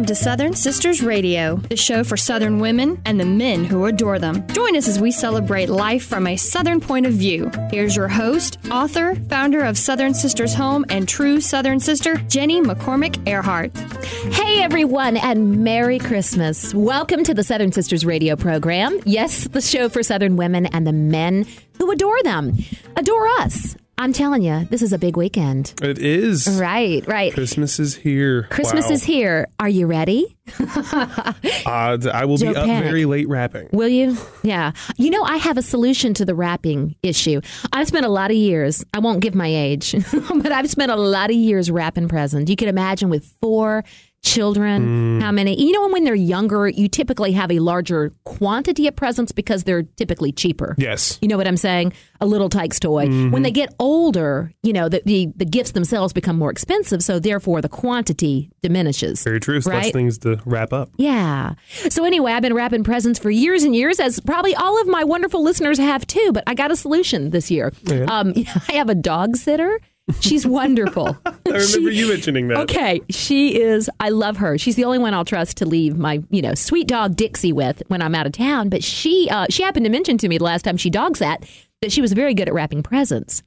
Welcome to Southern Sisters Radio, the show for Southern women and the men who adore them. Join us as we celebrate life from a Southern point of view. Here's your host, author, founder of Southern Sisters Home, and true Southern sister, Jenny McCormick Earhart. Hey, everyone, and Merry Christmas. Welcome to the Southern Sisters Radio program. Yes, the show for Southern women and the men who adore them, adore us. I'm telling you, this is a big weekend. It is. Right, right. Christmas is here. Christmas Wow. is here. Are you ready? Uh, I will be Don't up panic. very late wrapping. Will you? Yeah. You know, I have a solution to the wrapping issue. I've spent a lot of years, I won't give my age, but I've spent a lot of years wrapping presents. You can imagine with four children, how many, you know, when they're younger, you typically have a larger quantity of presents because they're typically cheaper. Yes. You know what I'm saying? A little Tikes toy. When they get older, you know, the, the, the gifts themselves become more expensive, so therefore the quantity diminishes. Very true. Less Right? things to wrap up. Yeah. So anyway, I've been wrapping presents for years and years, as probably all of my wonderful listeners have too. But I got a solution this year. Um, I have a dog sitter. She's wonderful. I remember you mentioning that. Okay, she is. I love her. She's the only one I'll trust to leave my, you know, sweet dog Dixie with when I'm out of town. But she, uh, she happened to mention to me the last time she dog sat that she was very good at wrapping presents.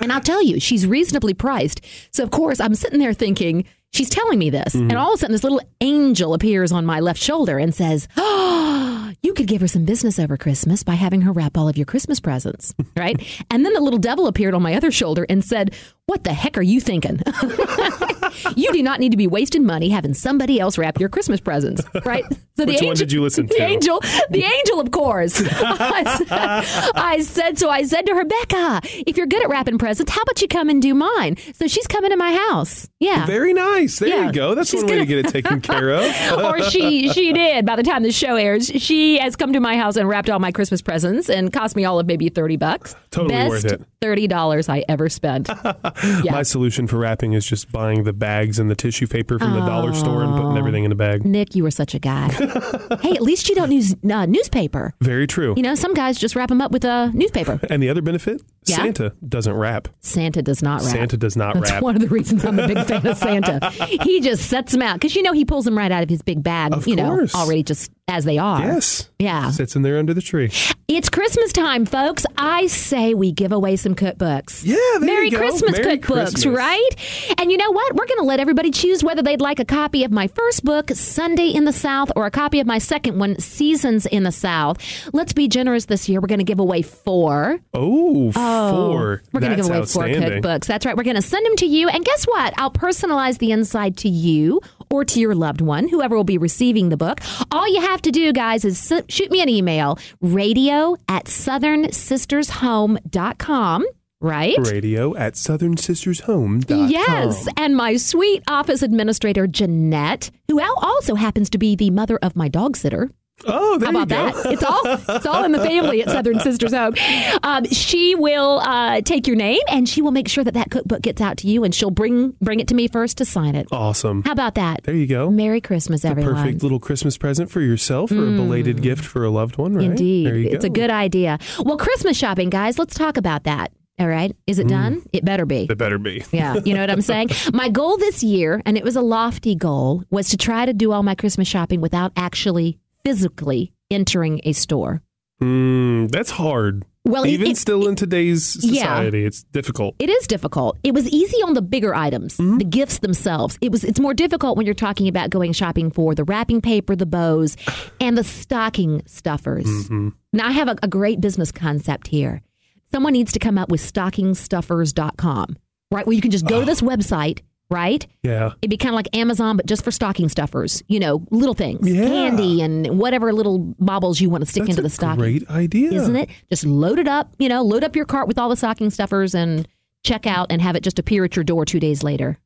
And I'll tell you, she's reasonably priced. So of course, I'm sitting there thinking she's telling me this, and all of a sudden, this little angel appears on my left shoulder and says, "Oh, you could give her some business over Christmas by having her wrap all of your Christmas presents, right?" and then the little devil appeared on my other shoulder and said, "What the heck are you thinking?" you do not need to be wasting money having somebody else wrap your Christmas presents, right? So Which one did you listen the to? angel, the angel, of course. I, said, I said so. I said to her, Becca, if you're good at wrapping presents, how about you come and do mine? So she's coming to my house. Yeah. Very nice. There Yeah. you go. That's She's one way gonna- to get it taken care of. or she she did by the time the show airs she has come to my house and wrapped all my christmas presents and cost me all of maybe 30 bucks Totally Best worth it. $30 i ever spent yeah. My solution for wrapping is just buying the bags and the tissue paper from the dollar store and putting everything in a bag. nick you were such a guy hey at least you don't use uh, newspaper Very true. you know some guys just wrap them up with a newspaper And the other benefit, Yeah? Santa doesn't wrap. santa does not wrap Santa does not rap. That's wrap. one of the reasons I'm a big fan of Santa. He just sets them out because you know he pulls them right out of his big bag, Of you know, already just as they are. Yes. Yeah. Sits in there under the tree. It's Christmas time, folks. I say we give away some cookbooks. Yeah, Merry. Christmas Merry cookbooks, Christmas. right? And you know what? We're going to let everybody choose whether they'd like a copy of my first book, Sunday in the South, or a copy of my second one, Seasons in the South. Let's be generous this year. We're going to give away four. Oh, oh Oh. four. We're going to give away four cookbooks. That's right. We're going to send them to you. And guess what? I'll personalize the inside to you or to your loved one, whoever will be receiving the book. All you have to do, guys, is shoot me an email radio at southernsistershome.com. Right? Radio at southernsistershome.com. Yes, and my sweet office administrator Jeanette, who also happens to be the mother of my dog sitter. Oh, there How about you go. that? It's all it's all in the family at Southern Sisters Home. Um, she will uh, take your name and she will make sure that that cookbook gets out to you, and she'll bring bring it to me first to sign it. Awesome. How about that? There you go. Merry Christmas, everyone. Perfect little Christmas present for yourself or a belated gift for a loved one, right? Mm. Indeed, There you it's a good idea. Well, Christmas shopping, guys. Let's talk about that. All right, is Mm. it done? It better be. It better be. Yeah, you know what I'm saying? My goal this year, and it was a lofty goal, was to try to do all my Christmas shopping without actually physically entering a store. Mm, that's hard. Well, even it- still in today's Yeah. society, it's difficult. It is difficult. It was easy on the bigger items, mm-hmm. the gifts themselves. It was it's more difficult when you're talking about going shopping for the wrapping paper, the bows, and the stocking stuffers. Mm-hmm. Now I have a, a great business concept here. Someone needs to come up with stockingstuffers.com, right? Where you can just go to ah. this website, right? Yeah. It'd be kind of like Amazon, but just for stocking stuffers. You know, little things, Yeah. candy, and whatever little baubles you want to stick That's into the stocking. great idea. Isn't it? Just load it up, you know, load up your cart with all the stocking stuffers and check out and have it just appear at your door two days later.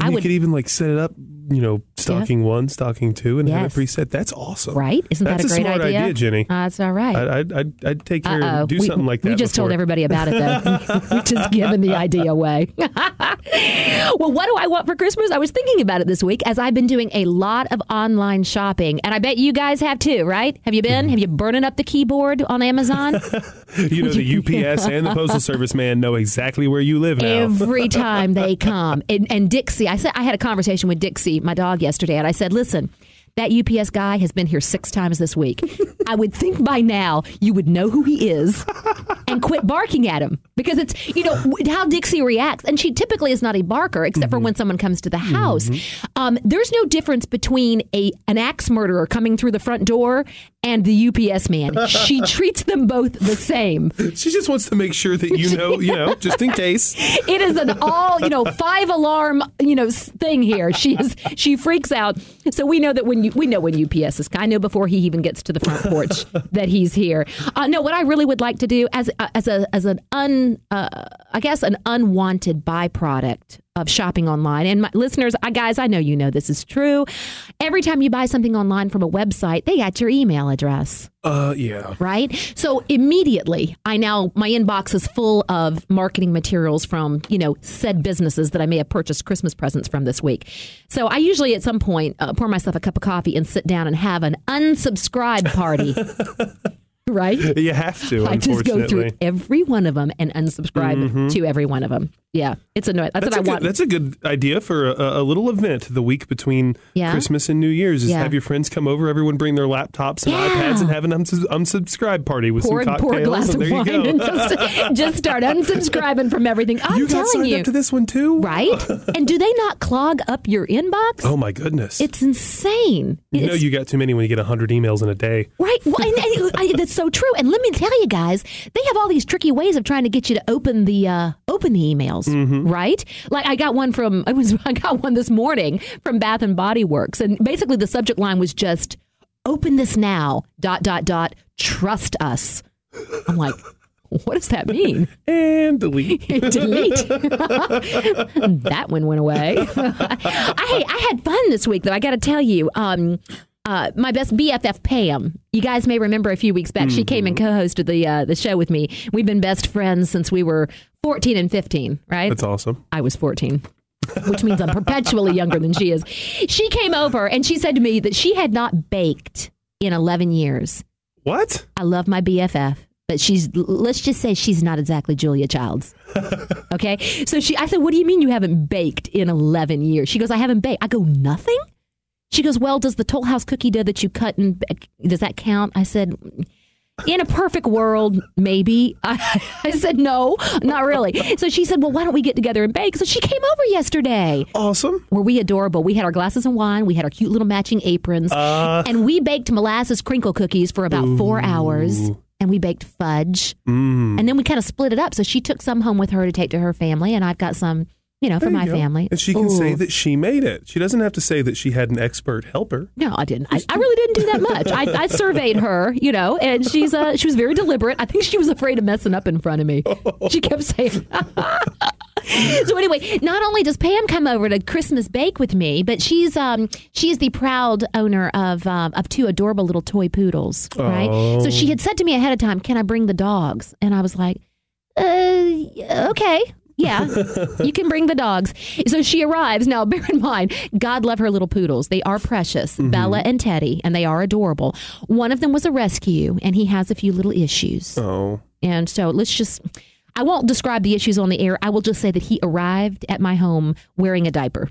And I you would- could even like set it up, you know, stocking one, stocking two, and have Yes. it preset. That's awesome. Right? Isn't That's that a a great smart idea? idea, Jenny. Uh, that's all right. I'd, I'd, I'd, I'd take care Uh-oh. and do we, something like that. We just told everybody about it, though. we just given the idea away. well, what do I want for Christmas? I was thinking about it this week as I've been doing a lot of online shopping, and I bet you guys have too, right? Have you been? Have you burning up the keyboard on Amazon? you know, the UPS and the Postal Service man know exactly where you live now. Every time they come, and, and Dixie, I said I had a conversation with Dixie, my dog, yesterday, and I said, "Listen." That UPS guy has been here six times this week. I would think by now you would know who he is and quit barking at him because it's, you know, how Dixie reacts. And she typically is not a barker except mm-hmm. for when someone comes to the house. Mm-hmm. Um, there's no difference between a an axe murderer coming through the front door and the UPS man. She treats them both the same. She just wants to make sure that you know, you know, just in case. It is an all, you know, five alarm, you know, thing here. She is she freaks out. So we know that when you we know when UPS is. I know before he even gets to the front porch that he's here. Uh, no, what I really would like to do as uh, as a as an un uh, I guess an unwanted byproduct of shopping online. And my listeners, I, guys, I know you know this is true. Every time you buy something online from a website, they got your email address. Uh, yeah. Right? So immediately, I now, my inbox is full of marketing materials from, you know, said businesses that I may have purchased Christmas presents from this week. So I usually at some point uh, pour myself a cup of coffee and sit down and have an unsubscribe party. right? You have to. I just go through every one of them and unsubscribe mm-hmm. to every one of them. Yeah, it's annoying. That's, that's what I good, want. That's a good idea for a, a little event the week between yeah. Christmas and New Year's. Is yeah. have your friends come over, everyone bring their laptops and yeah. iPads, and have an uns- unsubscribe party with pour, some cocktails. Pour a glass of wine and just, just start unsubscribing from everything. I'm you got telling you, up to this one too, right? and do they not clog up your inbox? Oh my goodness, it's insane. You it's, know, you got too many when you get hundred emails in a day, right? Well, and, and, I, that's so true. And let me tell you guys, they have all these tricky ways of trying to get you to open the uh, open the emails, mm-hmm. right? Like I got one from I was I got one this morning from Bath and Body Works, and basically the subject line was just "Open this now." Dot dot dot. Trust us. I'm like. What does that mean? And delete. delete. that one went away. I I had fun this week though. I got to tell you. Um, uh, my best BFF Pam. You guys may remember a few weeks back, mm-hmm. she came and mm-hmm. co-hosted the uh, the show with me. We've been best friends since we were 14 and 15, right? That's awesome. I was 14. which means I'm perpetually younger than she is. She came over and she said to me that she had not baked in 11 years. What? I love my BFF, but she's let's just say she's not exactly Julia Childs. okay? So she I said, "What do you mean you haven't baked in 11 years?" She goes, "I haven't baked." I go, "Nothing?" She goes, Well, does the Toll House cookie dough that you cut and does that count? I said, in a perfect world, maybe. I, I, said, no, not really. So she said, well, why don't we get together and bake? So she came over yesterday. Awesome. Were we adorable? We had our glasses of wine, we had our cute little matching aprons, uh, and we baked molasses crinkle cookies for about ooh. four hours. And we baked fudge. Mm. And then we kind of split it up. So she took some home with her to take to her family, and I've got some you know, for my go. family. And she can Ooh. say that she made it. She doesn't have to say that she had an expert helper. No, I didn't. I, I really didn't do that much. I, I, surveyed her, you know, and she's uh, she was very deliberate. I think she was afraid of messing up in front of me. She kept saying. so anyway, not only does Pam come over to Christmas bake with me, but she's um she's the proud owner of um, of two adorable little toy poodles, right? Oh. So she had said to me ahead of time, "Can I bring the dogs?" And I was like, uh, okay, yeah, you can bring the dogs. So she arrives. Now, bear in mind, God love her little poodles. They are precious, mm-hmm. Bella and Teddy, and they are adorable. One of them was a rescue, and he has a few little issues. Oh. And so let's just. I won't describe the issues on the air. I will just say that he arrived at my home wearing a diaper.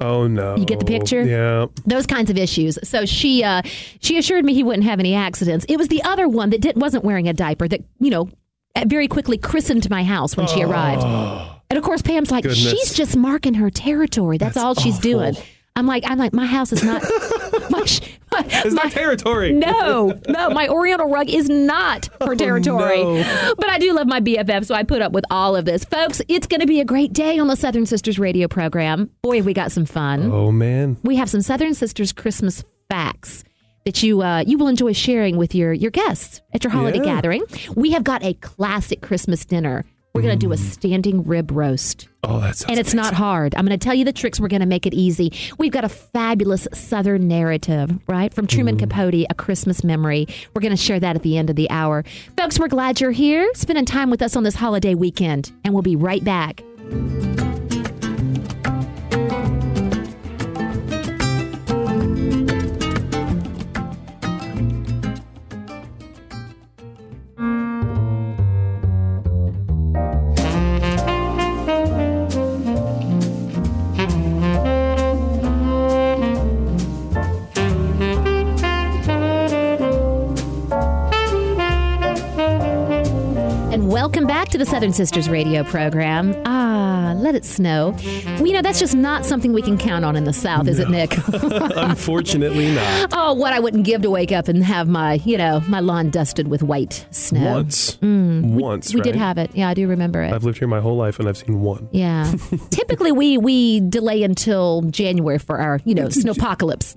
Oh no! You get the picture. Yeah, those kinds of issues. So she uh, she assured me he wouldn't have any accidents. It was the other one that didn't wasn't wearing a diaper that you know Uh, very quickly christened my house when she arrived. Oh. And of course, Pam's like, Goodness. she's just marking her territory. That's, That's all she's awful. doing. I'm like, I'm like, my house is not. my, my, it's my, not territory. No, no, my Oriental rug is not her oh, territory. Oh, no. But I do love my BFF, so I put up with all of this, folks. It's going to be a great day on the Southern Sisters radio program. Boy, we got some fun. Oh man, we have some Southern Sisters Christmas facts that you uh, you will enjoy sharing with your your guests at your holiday yeah. gathering. We have got a classic Christmas dinner we're going to do a standing rib roast. Oh, that's and it's amazing. not hard. I'm going to tell you the tricks. We're going to make it easy. We've got a fabulous Southern narrative, right, from Truman mm. Capote, A Christmas Memory. We're going to share that at the end of the hour, folks. We're glad you're here, spending time with us on this holiday weekend, and we'll be right back. The Southern Sisters radio program. Ah, let it snow. Well, you know, that's just not something we can count on in the South, is no. it, Nick? Unfortunately not. Oh, what I wouldn't give to wake up and have my, you know, my lawn dusted with white snow. Once. Mm, Once, we, we did have it. Yeah, I do remember it. I've lived here my whole life and I've seen one. Yeah. Typically, we, we delay until January for our, you know, snowpocalypse.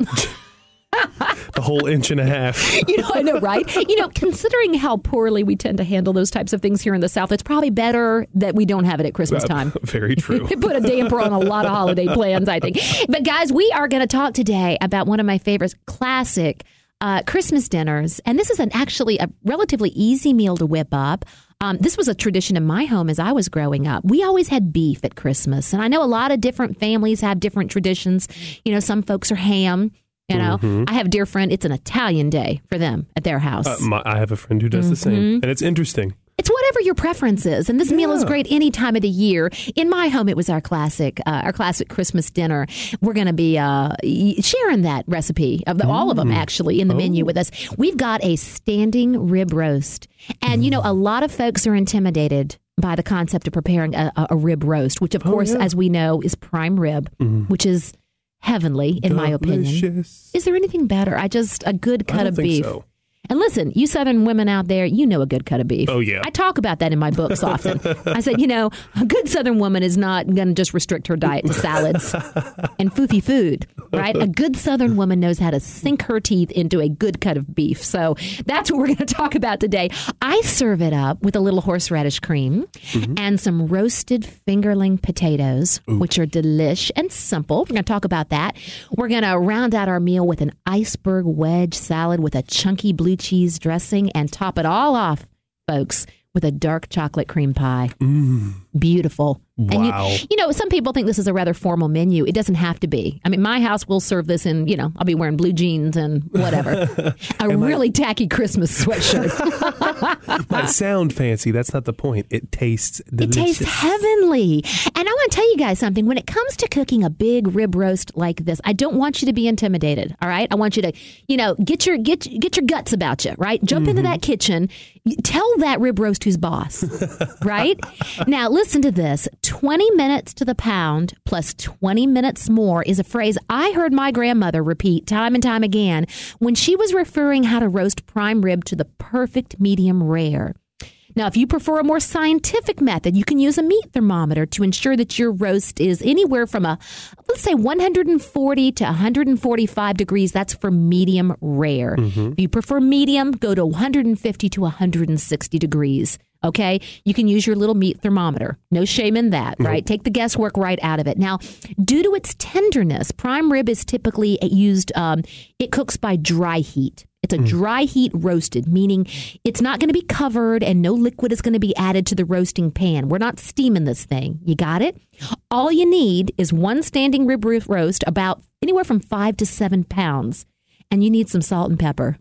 The whole inch and a half. you know, I know, right? You know, considering how poorly we tend to handle those types of things here in the South, it's probably better that we don't have it at Christmas uh, time. Very true. Put a damper on a lot of holiday plans, I think. But guys, we are going to talk today about one of my favorite classic uh, Christmas dinners, and this is an actually a relatively easy meal to whip up. Um, this was a tradition in my home as I was growing up. We always had beef at Christmas, and I know a lot of different families have different traditions. You know, some folks are ham. You know, mm-hmm. I have a dear friend. It's an Italian day for them at their house. Uh, my, I have a friend who does mm-hmm. the same, mm-hmm. and it's interesting. It's whatever your preference is, and this yeah. meal is great any time of the year. In my home, it was our classic, uh, our classic Christmas dinner. We're going to be uh, sharing that recipe of the, mm. all of them mm. actually in the oh. menu with us. We've got a standing rib roast, and mm. you know, a lot of folks are intimidated by the concept of preparing a, a rib roast, which of oh, course, yeah. as we know, is prime rib, mm. which is heavenly, in Delicious. my opinion. Is there anything better? I just a good cut of beef. So. And listen, you Southern women out there, you know a good cut of beef. Oh, yeah. I talk about that in my books often. I said, you know, a good Southern woman is not going to just restrict her diet to salads and foofy food, right? A good Southern woman knows how to sink her teeth into a good cut of beef. So that's what we're going to talk about today. I serve it up with a little horseradish cream mm-hmm. and some roasted fingerling potatoes, Ooh. which are delish and simple. We're going to talk about that. We're going to round out our meal with an iceberg wedge salad with a chunky blue cheese dressing and top it all off, folks, with a dark chocolate cream pie. Mm. Beautiful. Wow. And you, you, know, some people think this is a rather formal menu. It doesn't have to be. I mean, my house will serve this in, you know, I'll be wearing blue jeans and whatever. a really tacky Christmas sweatshirt. might sound fancy. That's not the point. It tastes delicious. It tastes heavenly. And I want to tell you guys something. When it comes to cooking a big rib roast like this, I don't want you to be intimidated. All right. I want you to, you know, get your get get your guts about you. Right. Jump mm-hmm. into that kitchen. Tell that rib roast who's boss. right. Now listen to this 20 minutes to the pound plus 20 minutes more is a phrase I heard my grandmother repeat time and time again when she was referring how to roast prime rib to the perfect medium rare. Now, if you prefer a more scientific method, you can use a meat thermometer to ensure that your roast is anywhere from a, let's say, 140 to 145 degrees. That's for medium rare. Mm-hmm. If you prefer medium, go to 150 to 160 degrees. Okay. You can use your little meat thermometer. No shame in that, right? Take the guesswork right out of it. Now, due to its tenderness, prime rib is typically used, um, it cooks by dry heat. It's a mm. dry heat roasted, meaning it's not going to be covered and no liquid is going to be added to the roasting pan. We're not steaming this thing. You got it? All you need is one standing rib roast, about anywhere from five to seven pounds, and you need some salt and pepper.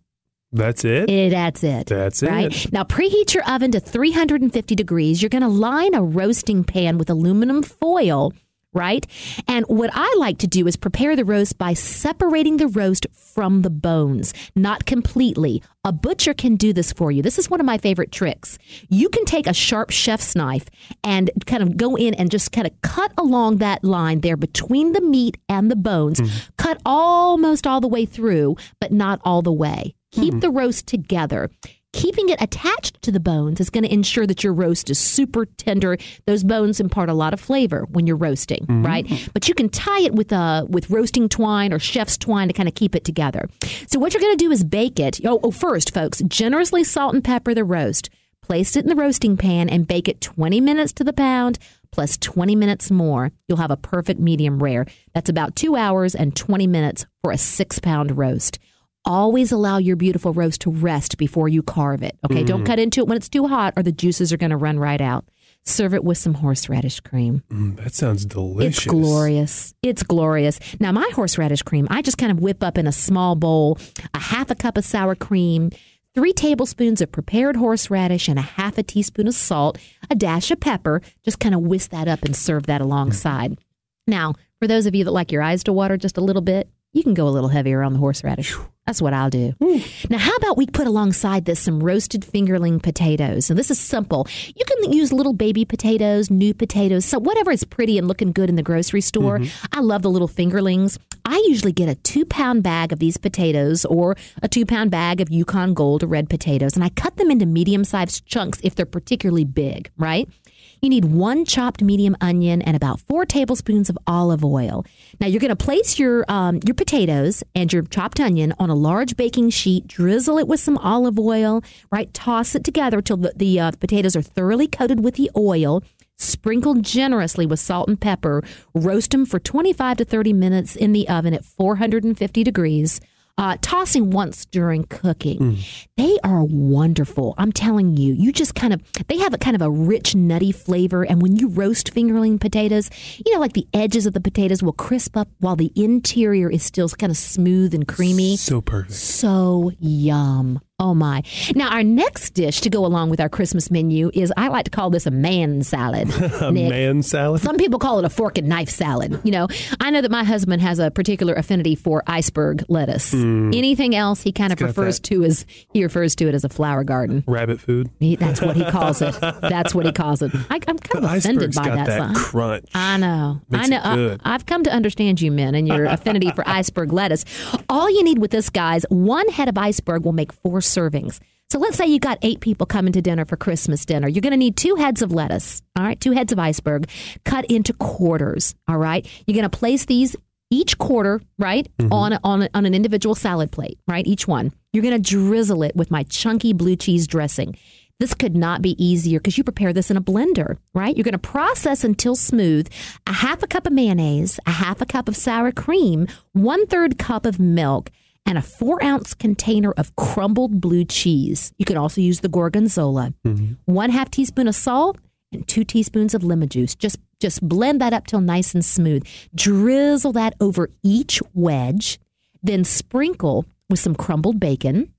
That's it? it? That's it. That's right? it. Now, preheat your oven to 350 degrees. You're going to line a roasting pan with aluminum foil, right? And what I like to do is prepare the roast by separating the roast from the bones, not completely. A butcher can do this for you. This is one of my favorite tricks. You can take a sharp chef's knife and kind of go in and just kind of cut along that line there between the meat and the bones. Mm. Cut almost all the way through, but not all the way. Keep mm. the roast together. Keeping it attached to the bones is going to ensure that your roast is super tender. Those bones impart a lot of flavor when you're roasting, mm-hmm. right? But you can tie it with uh, with roasting twine or chef's twine to kind of keep it together. So what you're going to do is bake it. Oh, oh, first, folks, generously salt and pepper the roast. Place it in the roasting pan and bake it 20 minutes to the pound plus 20 minutes more. You'll have a perfect medium rare. That's about two hours and 20 minutes for a six pound roast always allow your beautiful roast to rest before you carve it. Okay, mm. don't cut into it when it's too hot or the juices are going to run right out. Serve it with some horseradish cream. Mm, that sounds delicious. It's glorious. It's glorious. Now, my horseradish cream, I just kind of whip up in a small bowl a half a cup of sour cream, three tablespoons of prepared horseradish, and a half a teaspoon of salt, a dash of pepper. Just kind of whisk that up and serve that alongside. Mm. Now, for those of you that like your eyes to water just a little bit, you can go a little heavier on the horseradish. That's what I'll do. Now, how about we put alongside this some roasted fingerling potatoes? And this is simple. You can use little baby potatoes, new potatoes, so whatever is pretty and looking good in the grocery store. Mm-hmm. I love the little fingerlings. I usually get a two pound bag of these potatoes or a two pound bag of Yukon Gold or red potatoes, and I cut them into medium sized chunks if they're particularly big, right? You need one chopped medium onion and about four tablespoons of olive oil. Now you're going to place your um, your potatoes and your chopped onion on a large baking sheet. Drizzle it with some olive oil. Right, toss it together till the, the uh, potatoes are thoroughly coated with the oil. Sprinkle generously with salt and pepper. Roast them for 25 to 30 minutes in the oven at 450 degrees uh, tossing once during cooking. Mm. They are wonderful. I'm telling you, you just kind of, they have a kind of a rich, nutty flavor. And when you roast fingerling potatoes, you know, like the edges of the potatoes will crisp up while the interior is still kind of smooth and creamy. So perfect. So yum. Oh my. Now, our next dish to go along with our Christmas menu is I like to call this a man salad. a man salad? Some people call it a fork and knife salad. You know, I know that my husband has a particular affinity for iceberg lettuce. Mm. Anything else he kind of prefers to as he refers to it as a flower garden. Rabbit food? He, that's what he calls it. That's what he calls it. I, am kind of offended by got that. that crunch. I know. Makes I know. I, I've come to understand you men and your affinity for iceberg lettuce. All you need with this, guys, one head of iceberg will make four servings. So let's say you got eight people coming to dinner for Christmas dinner. You're going to need two heads of lettuce, all right, two heads of iceberg cut into quarters, all right. You're going to place these each quarter, right, mm-hmm. on on on an individual salad plate, right, each one. You're going to drizzle it with my chunky blue cheese dressing. This could not be easier because you prepare this in a blender, right? You're going to process until smooth a half a cup of mayonnaise, a half a cup of sour cream, one third cup of milk and a four ounce container of crumbled blue cheese. You can also use the gorgonzola, mm-hmm. one half teaspoon of salt, and two teaspoons of lemon juice. Just just blend that up till nice and smooth. Drizzle that over each wedge, then sprinkle with some crumbled bacon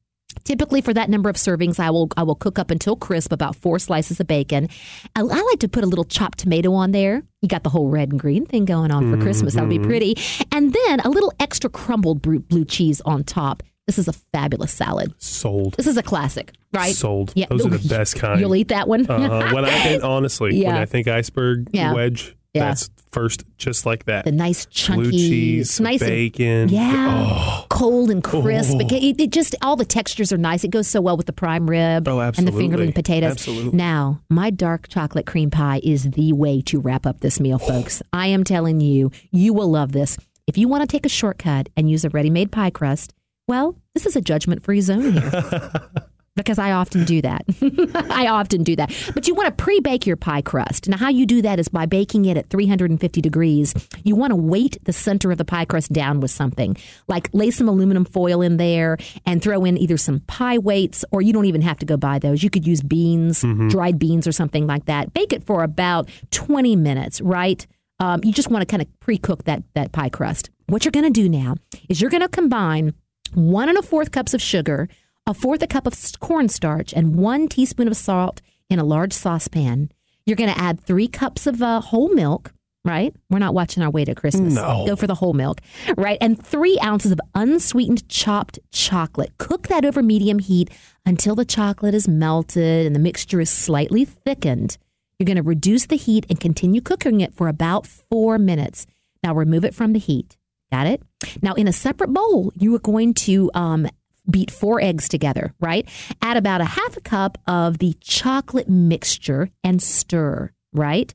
Typically, for that number of servings, I will I will cook up until crisp about four slices of bacon. I, I like to put a little chopped tomato on there. You got the whole red and green thing going on for mm-hmm. Christmas. That'll be pretty. And then a little extra crumbled blue cheese on top. This is a fabulous salad. Sold. This is a classic, right? Sold. Yeah. Those are the best kind. You'll eat that one. uh, when I honestly, yeah. when I think iceberg yeah. wedge, yeah. That's first, just like that. The nice chunky blue cheese, nice bacon. And, yeah, oh. cold and crisp. Oh. It, it, just all the textures are nice. It goes so well with the prime rib oh, and the fingerling potatoes. Absolutely. Now, my dark chocolate cream pie is the way to wrap up this meal, folks. I am telling you, you will love this. If you want to take a shortcut and use a ready-made pie crust, well, this is a judgment-free zone here. because I often do that. I often do that. But you want to pre bake your pie crust. Now, how you do that is by baking it at 350 degrees. You want to weight the center of the pie crust down with something, like lay some aluminum foil in there and throw in either some pie weights, or you don't even have to go buy those. You could use beans, mm-hmm. dried beans, or something like that. Bake it for about 20 minutes, right? Um, you just want to kind of pre cook that, that pie crust. What you're going to do now is you're going to combine one and a fourth cups of sugar a fourth a cup of cornstarch, and one teaspoon of salt in a large saucepan. You're going to add three cups of uh, whole milk, right? We're not watching our way to Christmas. No. Go for the whole milk, right? And three ounces of unsweetened chopped chocolate. Cook that over medium heat until the chocolate is melted and the mixture is slightly thickened. You're going to reduce the heat and continue cooking it for about four minutes. Now remove it from the heat. Got it? Now, in a separate bowl, you are going to um, beat four eggs together, right? Add about a half a cup of the chocolate mixture and stir, right?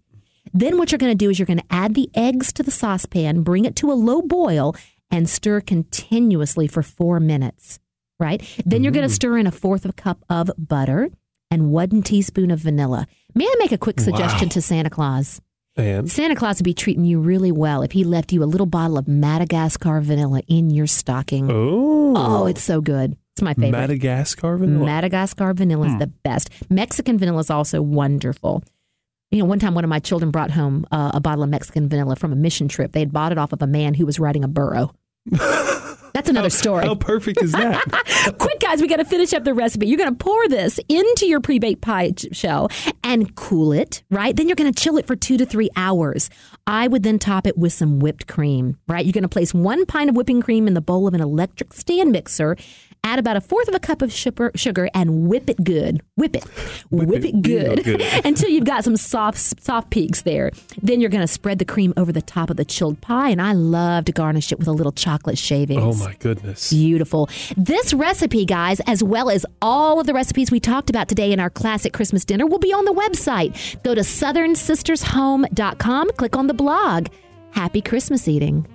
Then what you're going to do is you're going to add the eggs to the saucepan, bring it to a low boil, and stir continuously for four minutes, right? Then you're going to mm. stir in a fourth of a cup of butter and one teaspoon of vanilla. May I make a quick suggestion wow. to Santa Claus? And? Santa Claus would be treating you really well if he left you a little bottle of Madagascar vanilla in your stocking. Oh, oh, it's so good. It's my favorite. Madagascar vanilla. Madagascar vanilla is hmm. the best. Mexican vanilla is also wonderful. You know, one time one of my children brought home uh, a bottle of Mexican vanilla from a mission trip. They had bought it off of a man who was riding a burro. That's another story. How perfect is that? Quick, guys, we got to finish up the recipe. You're going to pour this into your pre baked pie shell and cool it, right? Then you're going to chill it for two to three hours. I would then top it with some whipped cream, right? You're going to place one pint of whipping cream in the bowl of an electric stand mixer add about a fourth of a cup of sugar, and whip it good. Whip it. Whip, whip it, it, good, good. until you've got some soft soft peaks there. Then you're going to spread the cream over the top of the chilled pie and I love to garnish it with a little chocolate shavings. Oh my goodness. Beautiful. This recipe, guys, as well as all of the recipes we talked about today in our classic Christmas dinner will be on the website. Go to southernsistershome.com, click on the blog. Happy Christmas eating.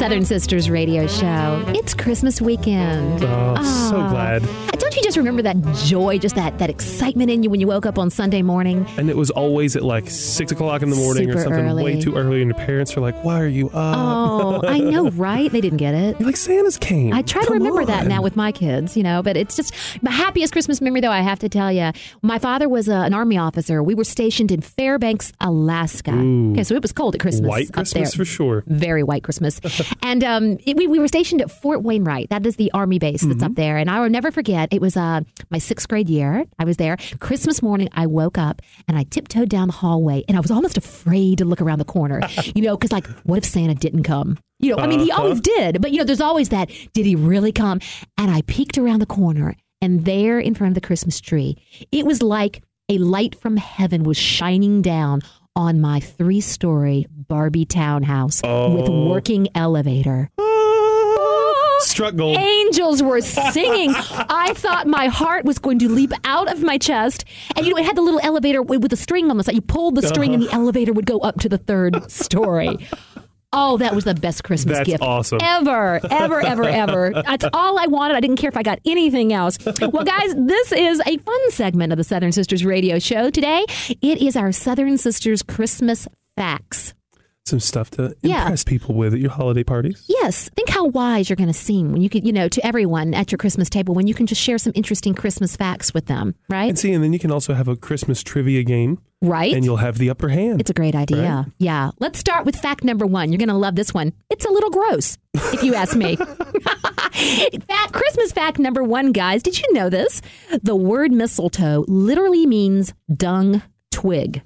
Southern Sisters radio show. It's Christmas weekend. Oh, oh. so glad. Don't you just remember that joy, just that, that excitement in you when you woke up on Sunday morning? And it was always at like 6 o'clock in the morning Super or something early. way too early, and your parents are like, Why are you up? Oh, I know, right? They didn't get it. You're like, Santa's came. I try Come to remember on. that now with my kids, you know, but it's just my happiest Christmas memory, though, I have to tell you. My father was a, an Army officer. We were stationed in Fairbanks, Alaska. Ooh. Okay, so it was cold at Christmas. White Christmas for sure. Very white Christmas. and um, it, we, we were stationed at Fort Wainwright. That is the Army base that's mm-hmm. up there. And I will never forget, it was uh, my sixth grade year. I was there. Christmas morning, I woke up and I tiptoed down the hallway and I was almost afraid to look around the corner, you know, because like, what if Santa didn't come? You know, I mean, he always uh-huh. did, but you know, there's always that, did he really come? And I peeked around the corner and there in front of the Christmas tree, it was like a light from heaven was shining down on my three story Barbie townhouse oh. with working elevator. Struck gold. Angels were singing. I thought my heart was going to leap out of my chest. And you know, it had the little elevator with the string on the side. You pulled the string, uh-huh. and the elevator would go up to the third story. Oh, that was the best Christmas That's gift awesome. ever, ever, ever, ever. That's all I wanted. I didn't care if I got anything else. Well, guys, this is a fun segment of the Southern Sisters radio show today. It is our Southern Sisters Christmas Facts some stuff to yeah. impress people with at your holiday parties. Yes. Think how wise you're going to seem when you can, you know, to everyone at your Christmas table when you can just share some interesting Christmas facts with them, right? And see, and then you can also have a Christmas trivia game. Right. And you'll have the upper hand. It's a great idea. Right? Yeah. Let's start with fact number one. You're going to love this one. It's a little gross, if you ask me. fact, Christmas fact number one, guys. Did you know this? The word mistletoe literally means dung twig.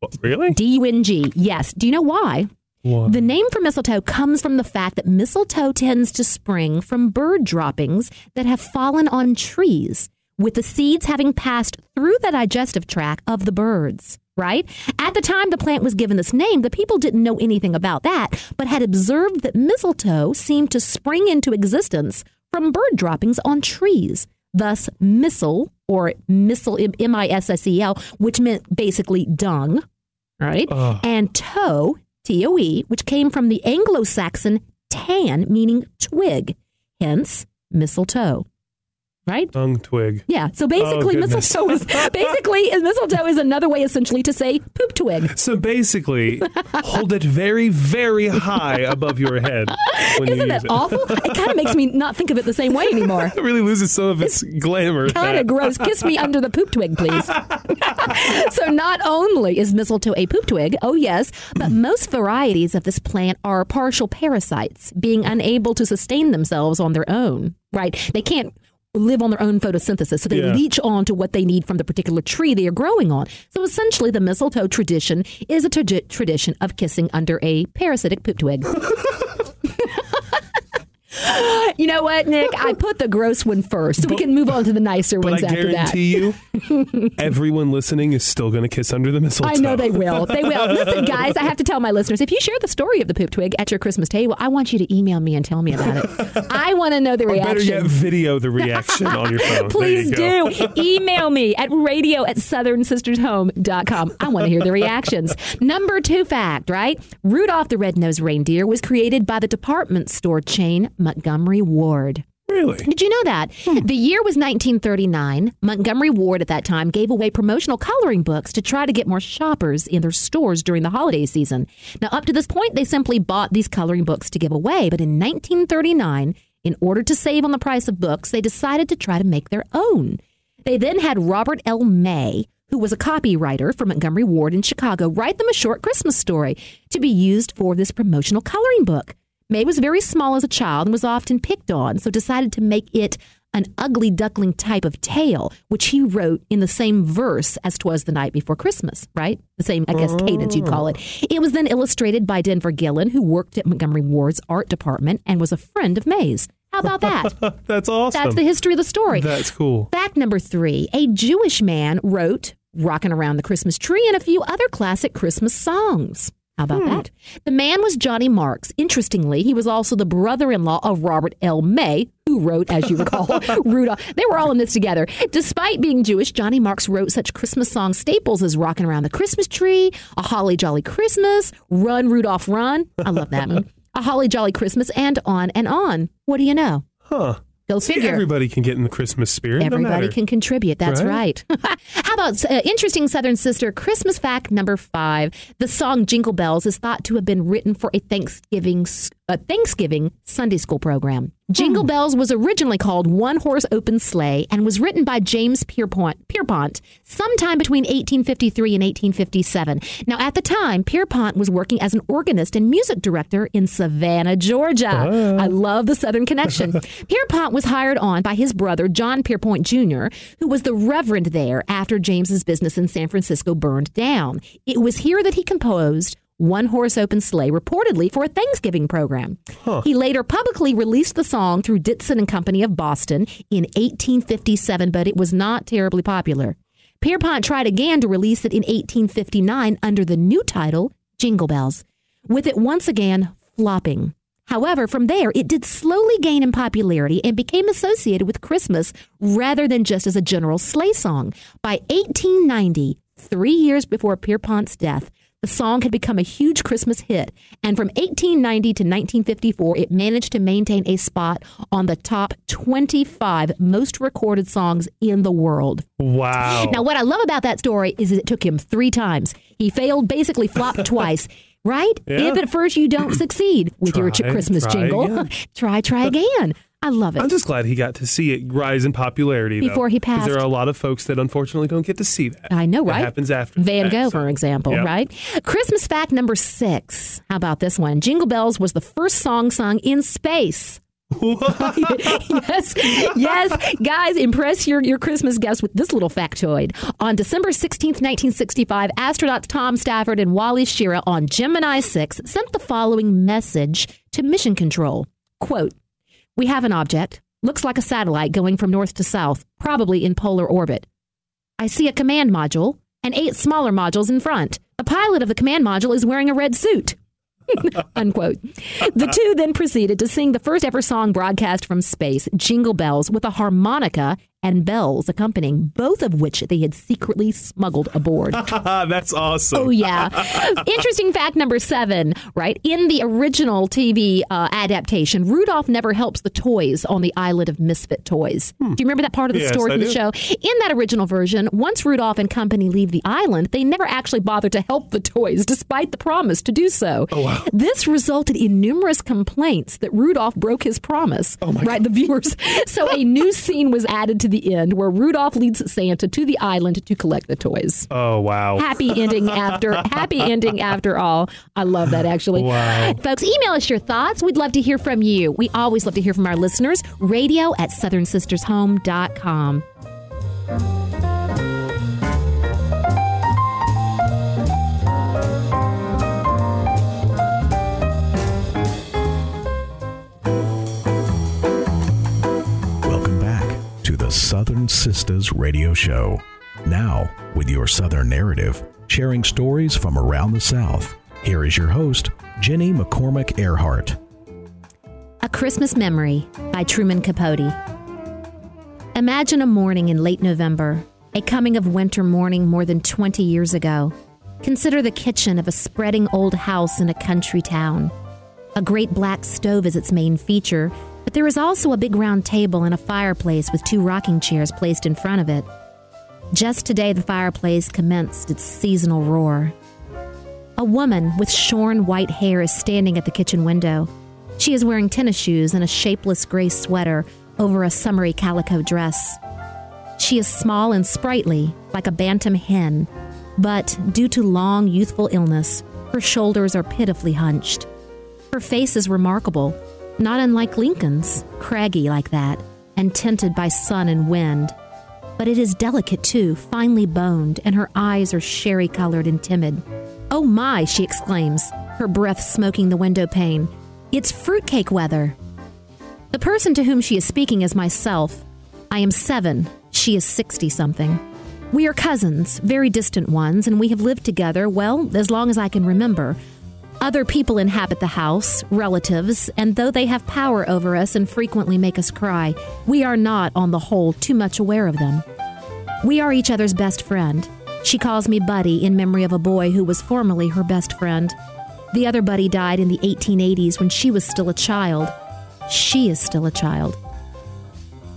What, really? D U N G. Yes. Do you know why? What? The name for mistletoe comes from the fact that mistletoe tends to spring from bird droppings that have fallen on trees, with the seeds having passed through the digestive tract of the birds. Right? At the time the plant was given this name, the people didn't know anything about that, but had observed that mistletoe seemed to spring into existence from bird droppings on trees. Thus, missel or missel, M I S S E L, which meant basically dung, right? And toe, T O E, which came from the Anglo Saxon tan, meaning twig, hence mistletoe right? Dung twig. Yeah. So basically, oh, mistletoe is basically mistletoe is another way essentially to say poop twig. So basically, hold it very, very high above your head. Isn't that awful? It kind of makes me not think of it the same way anymore. it really loses some of its, it's glamour. Kind of gross. Kiss me under the poop twig, please. so not only is mistletoe a poop twig, oh yes, but most varieties of this plant are partial parasites, being unable to sustain themselves on their own. Right? They can't live on their own photosynthesis. So they yeah. leach on to what they need from the particular tree they are growing on. So essentially, the mistletoe tradition is a tra- tradition of kissing under a parasitic poop twig. you know what, Nick? I put the gross one first, so but, we can move on to the nicer ones I after that. I guarantee you, everyone listening is still going to kiss under the mistletoe. I know they will. They will. Listen, guys, I have to tell my listeners: if you share the story of the poop twig at your Christmas table, I want you to email me and tell me about it. I want to know the or reaction. Better yet, video the reaction on your phone. Please you do. email me at radio at southernsistershome.com. I want to hear the reactions. Number two fact, right? Rudolph the Red-Nosed Reindeer was created by the department store chain Montgomery Ward. Really? Did you know that? Hmm. The year was 1939. Montgomery Ward at that time gave away promotional coloring books to try to get more shoppers in their stores during the holiday season. Now, up to this point, they simply bought these coloring books to give away. But in 1939, in order to save on the price of books, they decided to try to make their own. They then had Robert L. May, who was a copywriter for Montgomery Ward in Chicago, write them a short Christmas story to be used for this promotional coloring book. May was very small as a child and was often picked on, so decided to make it an ugly duckling type of tale, which he wrote in the same verse as "Twas the Night Before Christmas," right? The same, I guess, cadence you'd call it. Oh. It was then illustrated by Denver Gillen, who worked at Montgomery Ward's art department and was a friend of May's. How about that? That's awesome. That's the history of the story. That's cool. Fact number three a Jewish man wrote Rocking Around the Christmas Tree and a few other classic Christmas songs. How about hmm. that? The man was Johnny Marks. Interestingly, he was also the brother in law of Robert L. May, who wrote, as you recall, Rudolph. They were all in this together. Despite being Jewish, Johnny Marks wrote such Christmas song staples as Rocking Around the Christmas Tree, A Holly Jolly Christmas, Run, Rudolph, Run. I love that one. A Holly Jolly Christmas, and on and on. What do you know? Huh. Go figure. Everybody can get in the Christmas spirit. Everybody no can contribute. That's right. right. How about uh, interesting Southern Sister Christmas fact number five? The song Jingle Bells is thought to have been written for a Thanksgiving a Thanksgiving Sunday school program. Jingle hmm. Bells was originally called One Horse Open Sleigh and was written by James Pierpont, Pierpont sometime between 1853 and 1857. Now, at the time, Pierpont was working as an organist and music director in Savannah, Georgia. Uh. I love the Southern connection. Pierpont was hired on by his brother, John Pierpont Jr., who was the reverend there after James's business in San Francisco burned down. It was here that he composed one horse open sleigh, reportedly for a Thanksgiving program. Huh. He later publicly released the song through Ditson and Company of Boston in 1857, but it was not terribly popular. Pierpont tried again to release it in 1859 under the new title, Jingle Bells, with it once again flopping. However, from there, it did slowly gain in popularity and became associated with Christmas rather than just as a general sleigh song. By 1890, three years before Pierpont's death, the song had become a huge Christmas hit, and from 1890 to 1954, it managed to maintain a spot on the top 25 most recorded songs in the world. Wow. Now, what I love about that story is it took him three times. He failed, basically flopped twice. Right? Yeah. If at first you don't succeed with try, your Christmas jingle, try, try again. I love it. I'm just glad he got to see it rise in popularity before though, he passed. There are a lot of folks that unfortunately don't get to see that. I know, right? It happens after Van Gogh, for example, yep. right? Christmas fact number six. How about this one? Jingle Bells was the first song sung in space. yes, yes, guys, impress your, your Christmas guests with this little factoid. On December 16th, 1965, astronauts Tom Stafford and Wally Schirra on Gemini 6 sent the following message to Mission Control. Quote, we have an object, looks like a satellite going from north to south, probably in polar orbit. I see a command module and eight smaller modules in front. The pilot of the command module is wearing a red suit. Unquote. The two then proceeded to sing the first ever song broadcast from space, Jingle Bells, with a harmonica and bells accompanying, both of which they had secretly smuggled aboard. That's awesome. Oh, yeah. Interesting fact number seven, right? In the original TV uh, adaptation, Rudolph never helps the toys on the island of Misfit Toys. Hmm. Do you remember that part of the yes, story from the show? In that original version, once Rudolph and company leave the island, they never actually bother to help the toys, despite the promise to do so. Oh, wow. This resulted in numerous complaints that Rudolph broke his promise. Oh, my right, God. the viewers. So a new scene was added to the end where Rudolph leads Santa to the island to collect the toys. Oh wow! Happy ending after happy ending after all. I love that actually. Wow, folks, email us your thoughts. We'd love to hear from you. We always love to hear from our listeners. Radio at southernsistershome.com. Sisters Radio Show. Now, with your Southern narrative, sharing stories from around the South, here is your host, Jenny McCormick Earhart. A Christmas Memory by Truman Capote. Imagine a morning in late November, a coming of winter morning more than 20 years ago. Consider the kitchen of a spreading old house in a country town. A great black stove is its main feature, But there is also a big round table and a fireplace with two rocking chairs placed in front of it. Just today, the fireplace commenced its seasonal roar. A woman with shorn white hair is standing at the kitchen window. She is wearing tennis shoes and a shapeless gray sweater over a summery calico dress. She is small and sprightly, like a bantam hen, but due to long youthful illness, her shoulders are pitifully hunched. Her face is remarkable, not unlike Lincoln's, craggy like that, and tinted by sun and wind. But it is delicate too, finely boned, and her eyes are sherry colored and timid. Oh my, she exclaims, her breath smoking the window pane. It's fruitcake weather. The person to whom she is speaking is myself. I am seven, she is 60 something. We are cousins, very distant ones, and we have lived together, well, as long as I can remember. Other people inhabit the house, relatives, and though they have power over us and frequently make us cry, we are not, on the whole, too much aware of them. We are each other's best friend. She calls me Buddy in memory of a boy who was formerly her best friend. The other Buddy died in the 1880s when she was still a child. She is still a child.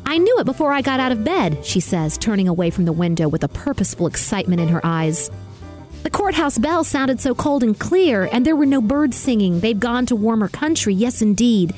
I knew it before I got out of bed, she says, turning away from the window with a purposeful excitement in her eyes. The courthouse bell sounded so cold and clear, and there were no birds singing. They've gone to warmer country, yes, indeed.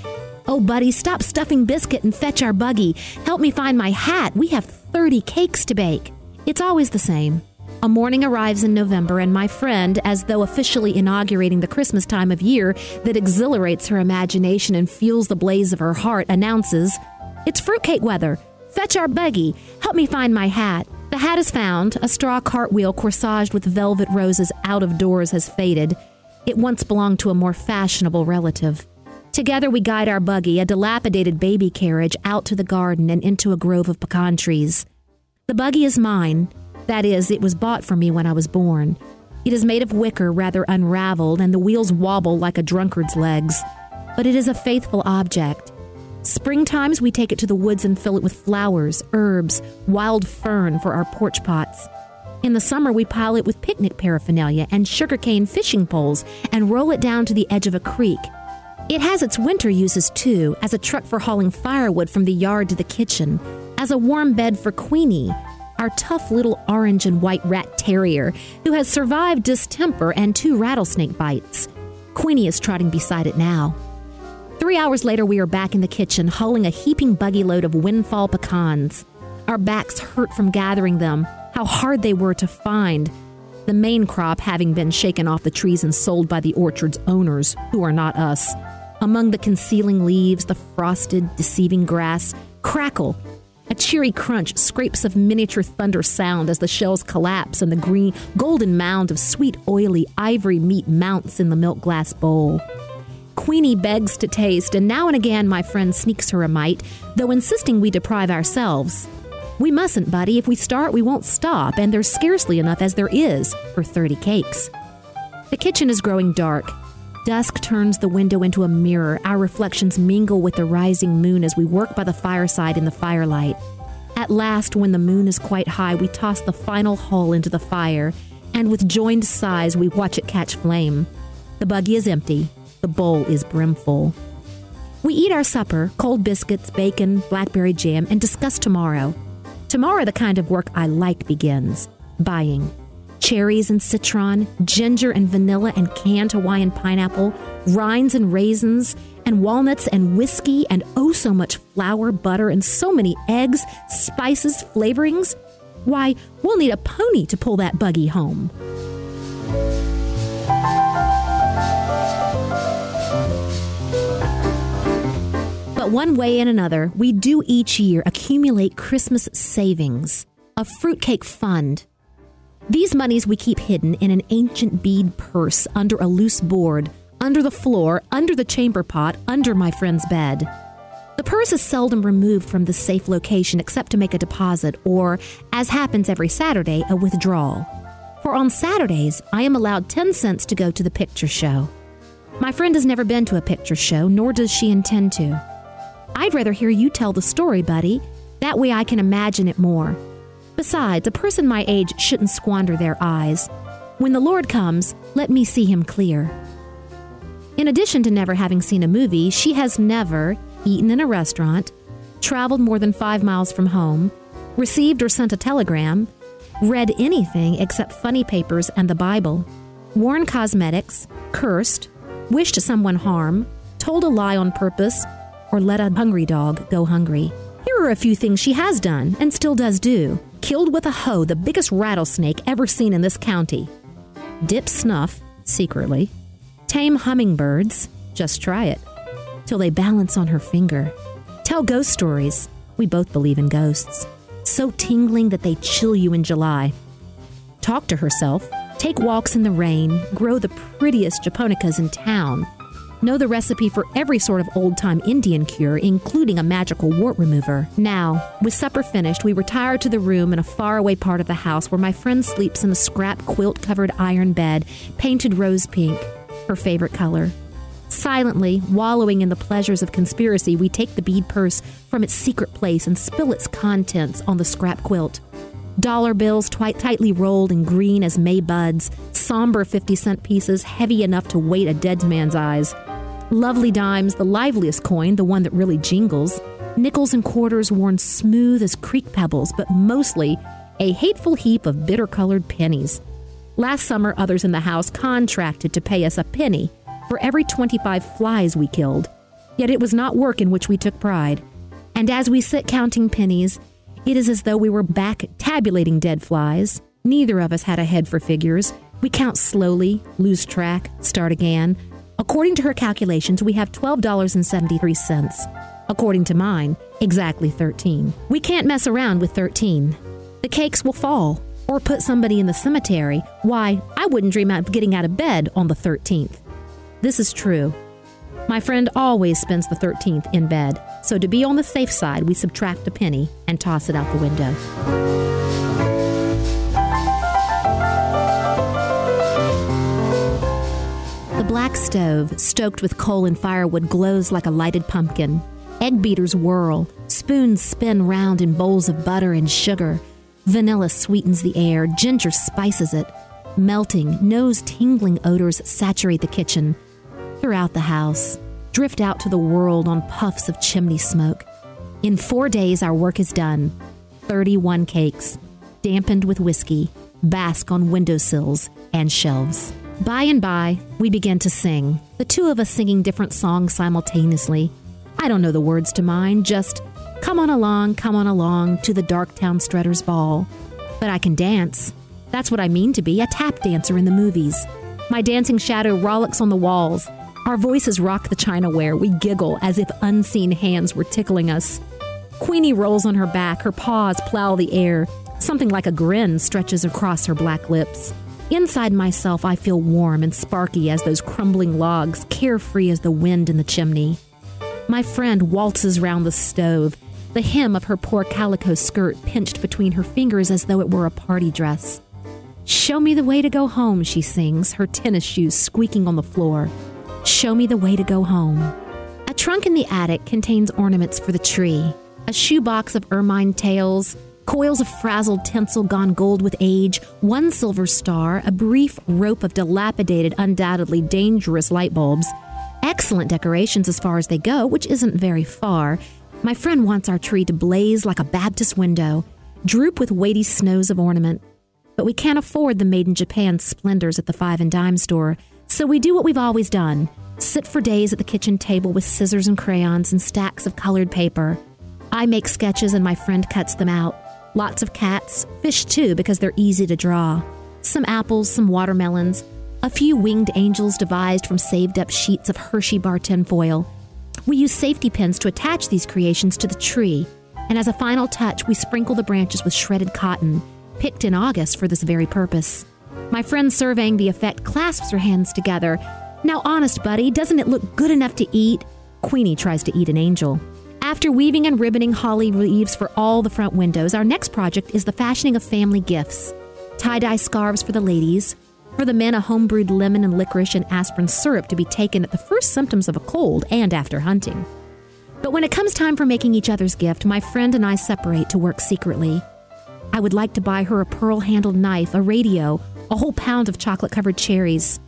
Oh, buddy, stop stuffing biscuit and fetch our buggy. Help me find my hat. We have 30 cakes to bake. It's always the same. A morning arrives in November, and my friend, as though officially inaugurating the Christmas time of year that exhilarates her imagination and fuels the blaze of her heart, announces, It's fruitcake weather. Fetch our buggy. Help me find my hat. The hat is found. A straw cartwheel corsaged with velvet roses out of doors has faded. It once belonged to a more fashionable relative. Together we guide our buggy, a dilapidated baby carriage, out to the garden and into a grove of pecan trees. The buggy is mine. That is, it was bought for me when I was born. It is made of wicker, rather unraveled, and the wheels wobble like a drunkard's legs. But it is a faithful object. Springtimes, we take it to the woods and fill it with flowers, herbs, wild fern for our porch pots. In the summer, we pile it with picnic paraphernalia and sugarcane fishing poles and roll it down to the edge of a creek. It has its winter uses too, as a truck for hauling firewood from the yard to the kitchen, as a warm bed for Queenie, our tough little orange and white rat terrier who has survived distemper and two rattlesnake bites. Queenie is trotting beside it now. Three hours later, we are back in the kitchen, hauling a heaping buggy load of windfall pecans. Our backs hurt from gathering them, how hard they were to find, the main crop having been shaken off the trees and sold by the orchard's owners, who are not us. Among the concealing leaves, the frosted, deceiving grass, crackle. A cheery crunch, scrapes of miniature thunder sound as the shells collapse and the green, golden mound of sweet, oily ivory meat mounts in the milk glass bowl. Queenie begs to taste, and now and again my friend sneaks her a mite, though insisting we deprive ourselves. We mustn't, buddy. If we start, we won't stop, and there's scarcely enough as there is for 30 cakes. The kitchen is growing dark. Dusk turns the window into a mirror. Our reflections mingle with the rising moon as we work by the fireside in the firelight. At last, when the moon is quite high, we toss the final hull into the fire, and with joined sighs, we watch it catch flame. The buggy is empty, the bowl is brimful. We eat our supper cold biscuits, bacon, blackberry jam, and discuss tomorrow. Tomorrow, the kind of work I like begins buying. Cherries and citron, ginger and vanilla and canned Hawaiian pineapple, rinds and raisins, and walnuts and whiskey, and oh so much flour, butter, and so many eggs, spices, flavorings. Why, we'll need a pony to pull that buggy home. But one way and another, we do each year accumulate Christmas savings, a fruitcake fund. These monies we keep hidden in an ancient bead purse under a loose board, under the floor, under the chamber pot, under my friend's bed. The purse is seldom removed from the safe location except to make a deposit or, as happens every Saturday, a withdrawal. For on Saturdays, I am allowed 10 cents to go to the picture show. My friend has never been to a picture show, nor does she intend to. I'd rather hear you tell the story, buddy. That way I can imagine it more. Besides, a person my age shouldn't squander their eyes. When the Lord comes, let me see him clear. In addition to never having seen a movie, she has never, eaten in a restaurant, traveled more than five miles from home, received or sent a telegram, read anything except funny papers and the Bible, worn cosmetics, cursed, wished someone harm, told a lie on purpose, or let a hungry dog go hungry. Here are a few things she has done and still does do. Killed with a hoe the biggest rattlesnake ever seen in this county. Dip snuff, secretly. Tame hummingbirds, just try it, till they balance on her finger. Tell ghost stories. We both believe in ghosts. So tingling that they chill you in July. Talk to herself. Take walks in the rain. Grow the prettiest japonicas in town know the recipe for every sort of old time Indian cure, including a magical wart remover. Now, with supper finished, we retire to the room in a faraway part of the house where my friend sleeps in a scrap quilt covered iron bed, painted rose pink, her favorite color. Silently, wallowing in the pleasures of conspiracy, we take the bead purse from its secret place and spill its contents on the scrap quilt. Dollar bills twi- tightly rolled and green as May buds, somber 50 cent pieces heavy enough to weight a dead man's eyes, Lovely dimes, the liveliest coin, the one that really jingles. Nickels and quarters worn smooth as creek pebbles, but mostly a hateful heap of bitter colored pennies. Last summer, others in the house contracted to pay us a penny for every 25 flies we killed. Yet it was not work in which we took pride. And as we sit counting pennies, it is as though we were back tabulating dead flies. Neither of us had a head for figures. We count slowly, lose track, start again, According to her calculations, we have $12.73. According to mine, exactly 13. We can't mess around with 13. The cakes will fall or put somebody in the cemetery. Why, I wouldn't dream of getting out of bed on the 13th. This is true. My friend always spends the 13th in bed, so to be on the safe side, we subtract a penny and toss it out the window. Black stove, stoked with coal and firewood, glows like a lighted pumpkin. Egg beaters whirl, spoons spin round in bowls of butter and sugar. Vanilla sweetens the air, ginger spices it. Melting, nose tingling odors saturate the kitchen. Throughout the house, drift out to the world on puffs of chimney smoke. In four days, our work is done 31 cakes, dampened with whiskey, bask on windowsills and shelves. By and by, we began to sing, the two of us singing different songs simultaneously. I don't know the words to mine, just come on along, come on along to the Darktown Strutter's Ball. But I can dance. That's what I mean to be a tap dancer in the movies. My dancing shadow rollicks on the walls. Our voices rock the chinaware. We giggle as if unseen hands were tickling us. Queenie rolls on her back, her paws plow the air. Something like a grin stretches across her black lips. Inside myself, I feel warm and sparky as those crumbling logs, carefree as the wind in the chimney. My friend waltzes round the stove, the hem of her poor calico skirt pinched between her fingers as though it were a party dress. Show me the way to go home, she sings, her tennis shoes squeaking on the floor. Show me the way to go home. A trunk in the attic contains ornaments for the tree a shoebox of ermine tails, coils of frazzled tinsel gone gold with age, one silver star, a brief rope of dilapidated, undoubtedly dangerous light bulbs. Excellent decorations as far as they go, which isn't very far. My friend wants our tree to blaze like a Baptist window, droop with weighty snows of ornament. But we can't afford the made in Japan splendors at the five and dime store, so we do what we've always done sit for days at the kitchen table with scissors and crayons and stacks of colored paper. I make sketches and my friend cuts them out. Lots of cats, fish too, because they're easy to draw. Some apples, some watermelons, a few winged angels devised from saved up sheets of Hershey bar tinfoil. We use safety pins to attach these creations to the tree, and as a final touch, we sprinkle the branches with shredded cotton, picked in August for this very purpose. My friend surveying the effect clasps her hands together. Now, honest, buddy, doesn't it look good enough to eat? Queenie tries to eat an angel. After weaving and ribboning holly leaves for all the front windows, our next project is the fashioning of family gifts. Tie dye scarves for the ladies, for the men, a homebrewed lemon and licorice and aspirin syrup to be taken at the first symptoms of a cold and after hunting. But when it comes time for making each other's gift, my friend and I separate to work secretly. I would like to buy her a pearl handled knife, a radio, a whole pound of chocolate covered cherries.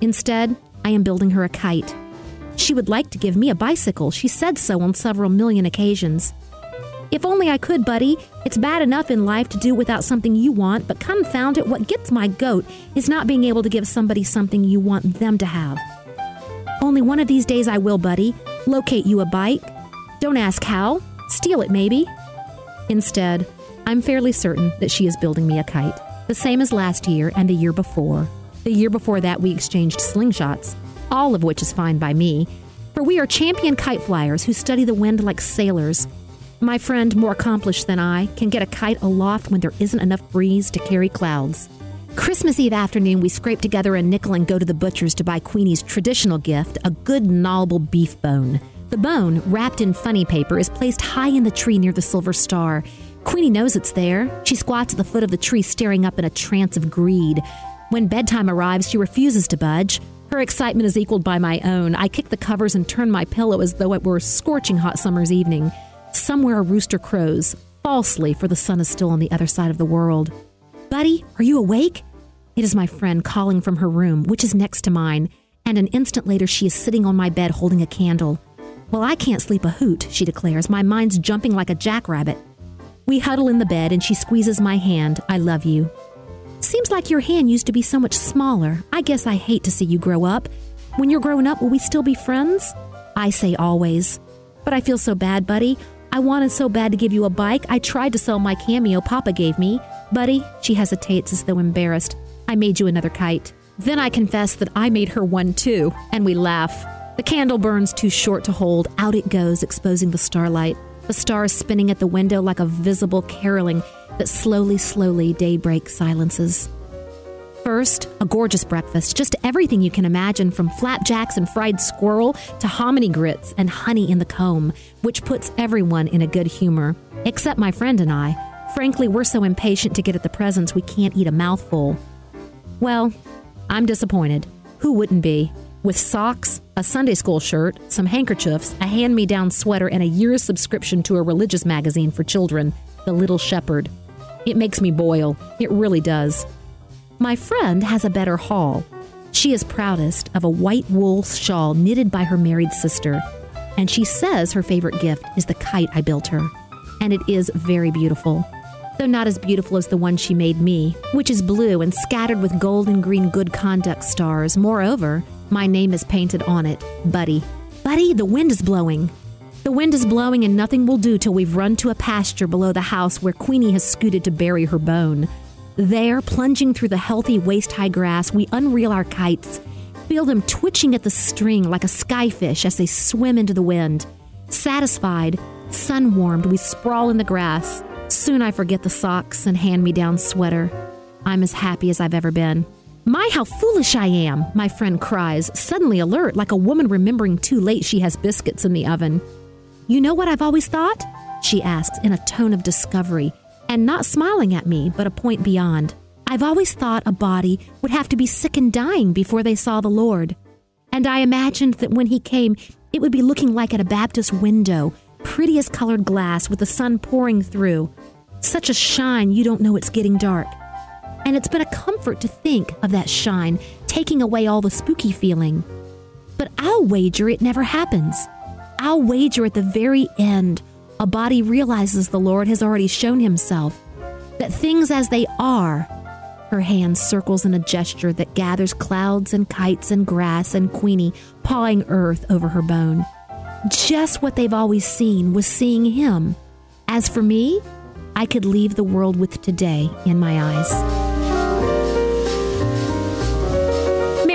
Instead, I am building her a kite She would like to give me a bicycle. She said so on several million occasions. If only I could, buddy. It's bad enough in life to do without something you want, but confound it, what gets my goat is not being able to give somebody something you want them to have. Only one of these days I will, buddy. Locate you a bike. Don't ask how. Steal it, maybe. Instead, I'm fairly certain that she is building me a kite, the same as last year and the year before. The year before that, we exchanged slingshots, all of which is fine by me, for we are champion kite flyers who study the wind like sailors my friend, more accomplished than I, can get a kite aloft when there isn't enough breeze to carry clouds. Christmas Eve afternoon, we scrape together a nickel and go to the butcher's to buy Queenie's traditional gift, a good gnawable beef bone. The bone, wrapped in funny paper, is placed high in the tree near the silver star. Queenie knows it's there. She squats at the foot of the tree, staring up in a trance of greed. When bedtime arrives, she refuses to budge. Her excitement is equaled by my own. I kick the covers and turn my pillow as though it were a scorching hot summer's evening. Somewhere a rooster crows, falsely, for the sun is still on the other side of the world. Buddy, are you awake? It is my friend calling from her room, which is next to mine, and an instant later she is sitting on my bed holding a candle. Well, I can't sleep a hoot, she declares. My mind's jumping like a jackrabbit. We huddle in the bed and she squeezes my hand. I love you. Seems like your hand used to be so much smaller. I guess I hate to see you grow up. When you're grown up, will we still be friends? I say always. But I feel so bad, buddy. I wanted so bad to give you a bike, I tried to sell my cameo Papa gave me. Buddy, she hesitates as though embarrassed. I made you another kite. Then I confess that I made her one too, and we laugh. The candle burns too short to hold. Out it goes, exposing the starlight. The stars spinning at the window like a visible caroling that slowly, slowly daybreak silences. First, a gorgeous breakfast, just everything you can imagine from flapjacks and fried squirrel to hominy grits and honey in the comb, which puts everyone in a good humor, except my friend and I. Frankly, we're so impatient to get at the presents we can't eat a mouthful. Well, I'm disappointed. Who wouldn't be? With socks, a Sunday school shirt, some handkerchiefs, a hand me down sweater, and a year's subscription to a religious magazine for children, The Little Shepherd. It makes me boil. It really does. My friend has a better haul. She is proudest of a white wool shawl knitted by her married sister, and she says her favorite gift is the kite I built her. And it is very beautiful, though not as beautiful as the one she made me, which is blue and scattered with gold and green good conduct stars. Moreover, my name is painted on it Buddy. Buddy, the wind is blowing. The wind is blowing, and nothing will do till we've run to a pasture below the house where Queenie has scooted to bury her bone. There, plunging through the healthy waist high grass, we unreel our kites, feel them twitching at the string like a skyfish as they swim into the wind. Satisfied, sun warmed, we sprawl in the grass. Soon I forget the socks and hand me down sweater. I'm as happy as I've ever been. My, how foolish I am, my friend cries, suddenly alert, like a woman remembering too late she has biscuits in the oven. You know what I've always thought? She asks in a tone of discovery and not smiling at me, but a point beyond. I've always thought a body would have to be sick and dying before they saw the Lord. And I imagined that when he came, it would be looking like at a Baptist window, prettiest colored glass with the sun pouring through. Such a shine you don't know it's getting dark. And it's been a comfort to think of that shine taking away all the spooky feeling. But I'll wager it never happens. I'll wager at the very end, a body realizes the Lord has already shown himself, that things as they are, her hand circles in a gesture that gathers clouds and kites and grass and Queenie pawing earth over her bone. Just what they've always seen was seeing him. As for me, I could leave the world with today in my eyes.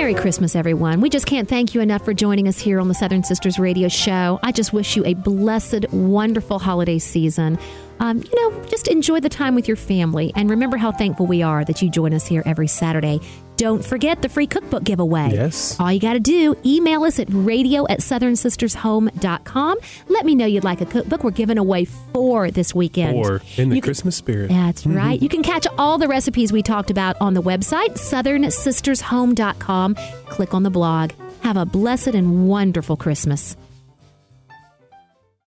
Merry Christmas, everyone. We just can't thank you enough for joining us here on the Southern Sisters Radio Show. I just wish you a blessed, wonderful holiday season. Um, you know, just enjoy the time with your family and remember how thankful we are that you join us here every Saturday. Don't forget the free cookbook giveaway. Yes. All you got to do, email us at radio at southernsistershome.com. Let me know you'd like a cookbook. We're giving away four this weekend. Four in the you Christmas can, spirit. That's mm-hmm. right. You can catch all the recipes we talked about on the website, southernsistershome.com. Click on the blog. Have a blessed and wonderful Christmas.